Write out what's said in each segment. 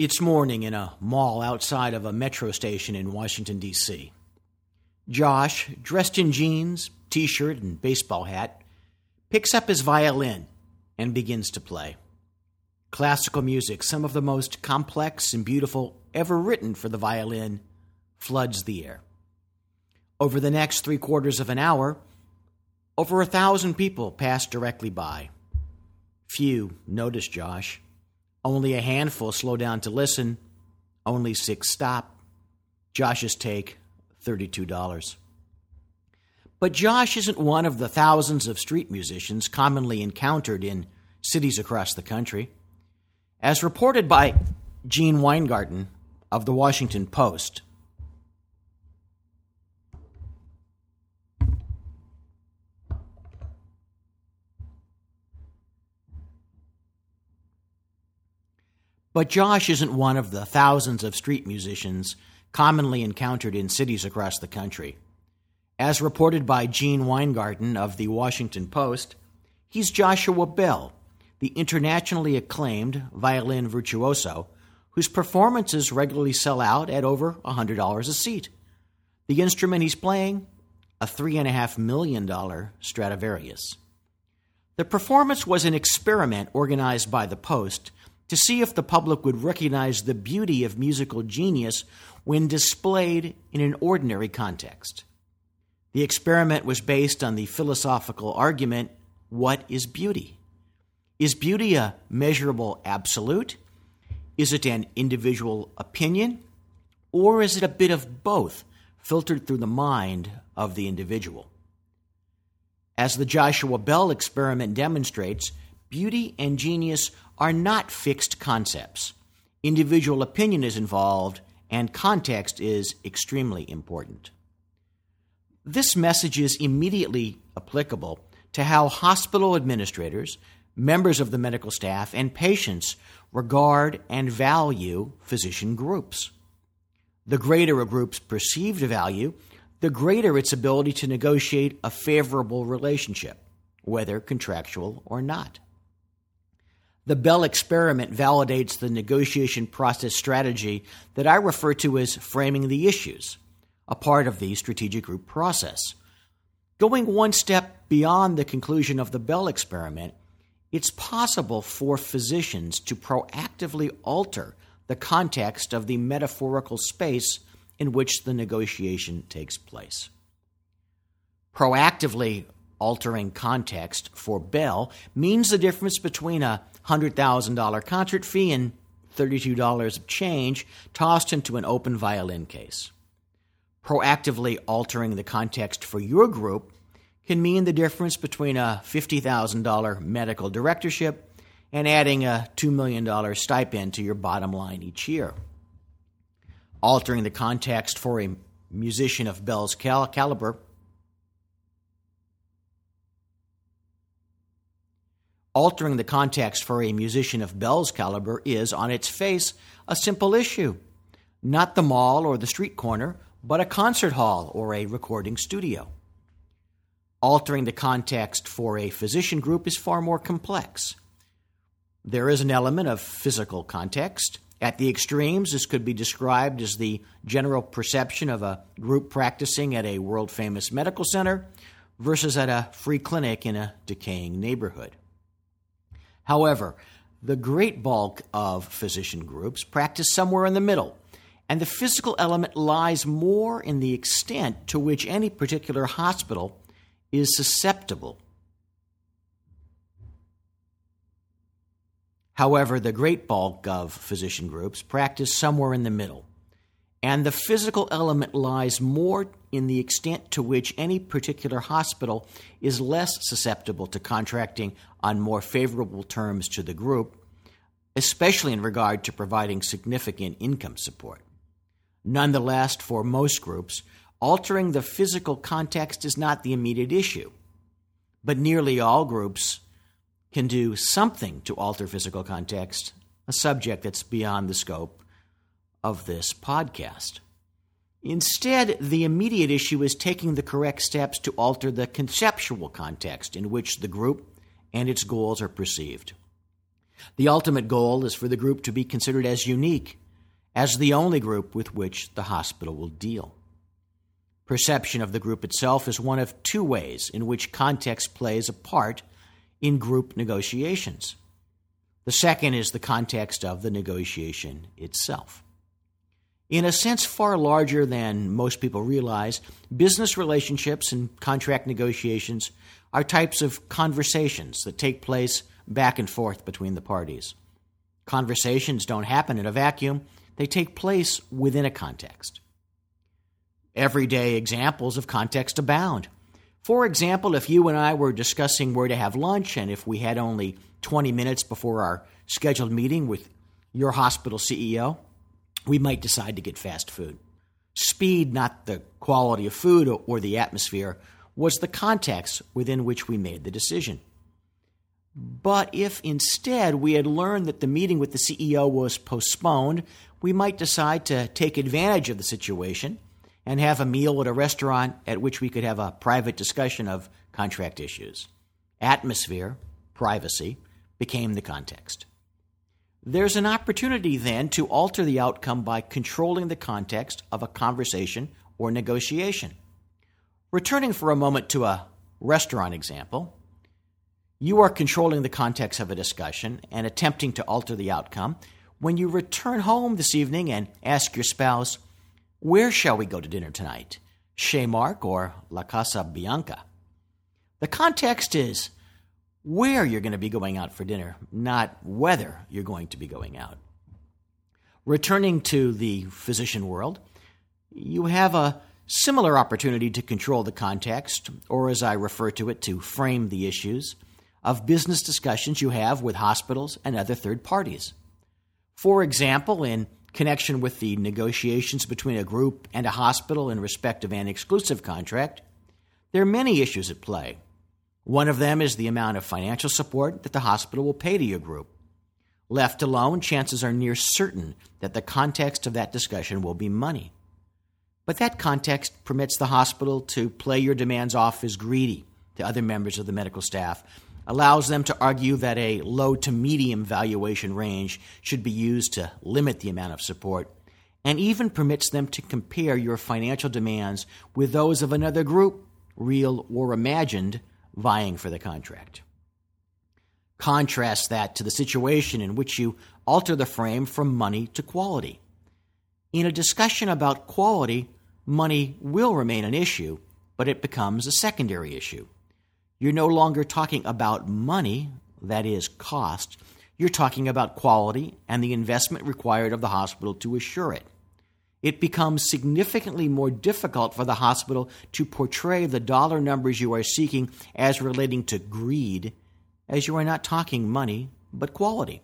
It's morning in a mall outside of a metro station in Washington, D.C. Josh, dressed in jeans, t shirt, and baseball hat, picks up his violin and begins to play. Classical music, some of the most complex and beautiful ever written for the violin, floods the air. Over the next three quarters of an hour, over a thousand people pass directly by. Few notice Josh. Only a handful slow down to listen. Only six stop. Josh's take $32. But Josh isn't one of the thousands of street musicians commonly encountered in cities across the country. As reported by Gene Weingarten of the Washington Post, But Josh isn't one of the thousands of street musicians commonly encountered in cities across the country. As reported by Gene Weingarten of the Washington Post, he's Joshua Bell, the internationally acclaimed violin virtuoso whose performances regularly sell out at over $100 a seat. The instrument he's playing? A $3.5 million Stradivarius. The performance was an experiment organized by the Post to see if the public would recognize the beauty of musical genius when displayed in an ordinary context. The experiment was based on the philosophical argument what is beauty? Is beauty a measurable absolute? Is it an individual opinion? Or is it a bit of both filtered through the mind of the individual? As the Joshua Bell experiment demonstrates, beauty and genius are not fixed concepts. Individual opinion is involved, and context is extremely important. This message is immediately applicable to how hospital administrators, members of the medical staff, and patients regard and value physician groups. The greater a group's perceived value, the greater its ability to negotiate a favorable relationship, whether contractual or not. The Bell experiment validates the negotiation process strategy that I refer to as framing the issues, a part of the strategic group process. Going one step beyond the conclusion of the Bell experiment, it's possible for physicians to proactively alter the context of the metaphorical space in which the negotiation takes place. Proactively altering context for Bell means the difference between a $100,000 concert fee and $32 of change tossed into an open violin case. Proactively altering the context for your group can mean the difference between a $50,000 medical directorship and adding a $2 million stipend to your bottom line each year. Altering the context for a musician of Bell's cal- caliber Altering the context for a musician of Bell's caliber is, on its face, a simple issue. Not the mall or the street corner, but a concert hall or a recording studio. Altering the context for a physician group is far more complex. There is an element of physical context. At the extremes, this could be described as the general perception of a group practicing at a world famous medical center versus at a free clinic in a decaying neighborhood. However, the great bulk of physician groups practice somewhere in the middle, and the physical element lies more in the extent to which any particular hospital is susceptible. However, the great bulk of physician groups practice somewhere in the middle, and the physical element lies more in the extent to which any particular hospital is less susceptible to contracting on more favorable terms to the group, especially in regard to providing significant income support. Nonetheless, for most groups, altering the physical context is not the immediate issue. But nearly all groups can do something to alter physical context, a subject that's beyond the scope of this podcast. Instead, the immediate issue is taking the correct steps to alter the conceptual context in which the group and its goals are perceived. The ultimate goal is for the group to be considered as unique, as the only group with which the hospital will deal. Perception of the group itself is one of two ways in which context plays a part in group negotiations. The second is the context of the negotiation itself. In a sense far larger than most people realize, business relationships and contract negotiations are types of conversations that take place back and forth between the parties. Conversations don't happen in a vacuum, they take place within a context. Everyday examples of context abound. For example, if you and I were discussing where to have lunch, and if we had only 20 minutes before our scheduled meeting with your hospital CEO, we might decide to get fast food. Speed, not the quality of food or the atmosphere, was the context within which we made the decision. But if instead we had learned that the meeting with the CEO was postponed, we might decide to take advantage of the situation and have a meal at a restaurant at which we could have a private discussion of contract issues. Atmosphere, privacy, became the context. There's an opportunity then to alter the outcome by controlling the context of a conversation or negotiation. Returning for a moment to a restaurant example, you are controlling the context of a discussion and attempting to alter the outcome when you return home this evening and ask your spouse, where shall we go to dinner tonight? Chez Marc or La Casa Bianca? The context is where you're going to be going out for dinner, not whether you're going to be going out. Returning to the physician world, you have a similar opportunity to control the context, or as I refer to it, to frame the issues of business discussions you have with hospitals and other third parties. For example, in connection with the negotiations between a group and a hospital in respect of an exclusive contract, there are many issues at play. One of them is the amount of financial support that the hospital will pay to your group. Left alone, chances are near certain that the context of that discussion will be money. But that context permits the hospital to play your demands off as greedy to other members of the medical staff allows them to argue that a low to medium valuation range should be used to limit the amount of support, and even permits them to compare your financial demands with those of another group, real or imagined, vying for the contract. Contrast that to the situation in which you alter the frame from money to quality. In a discussion about quality, money will remain an issue, but it becomes a secondary issue. You're no longer talking about money, that is, cost. You're talking about quality and the investment required of the hospital to assure it. It becomes significantly more difficult for the hospital to portray the dollar numbers you are seeking as relating to greed, as you are not talking money, but quality.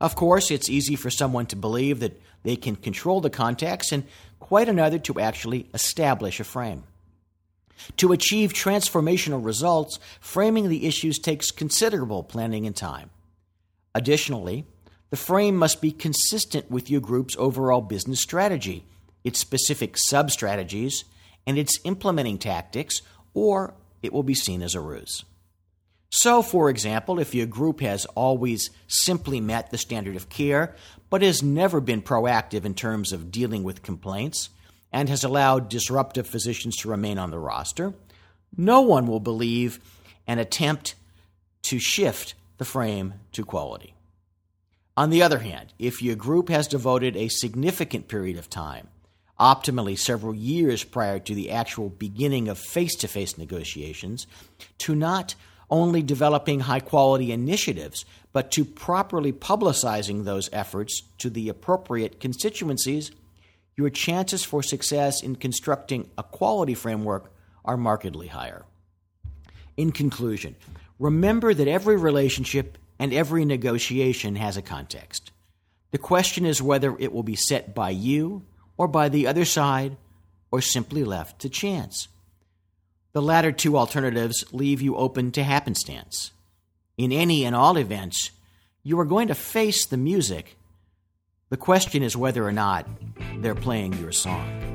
Of course, it's easy for someone to believe that they can control the context, and quite another to actually establish a frame. To achieve transformational results, framing the issues takes considerable planning and time. Additionally, the frame must be consistent with your group's overall business strategy, its specific sub strategies, and its implementing tactics, or it will be seen as a ruse. So, for example, if your group has always simply met the standard of care, but has never been proactive in terms of dealing with complaints, and has allowed disruptive physicians to remain on the roster, no one will believe an attempt to shift the frame to quality. On the other hand, if your group has devoted a significant period of time, optimally several years prior to the actual beginning of face to face negotiations, to not only developing high quality initiatives, but to properly publicizing those efforts to the appropriate constituencies your chances for success in constructing a quality framework are markedly higher. In conclusion, remember that every relationship and every negotiation has a context. The question is whether it will be set by you or by the other side or simply left to chance. The latter two alternatives leave you open to happenstance. In any and all events, you are going to face the music the question is whether or not they're playing your song.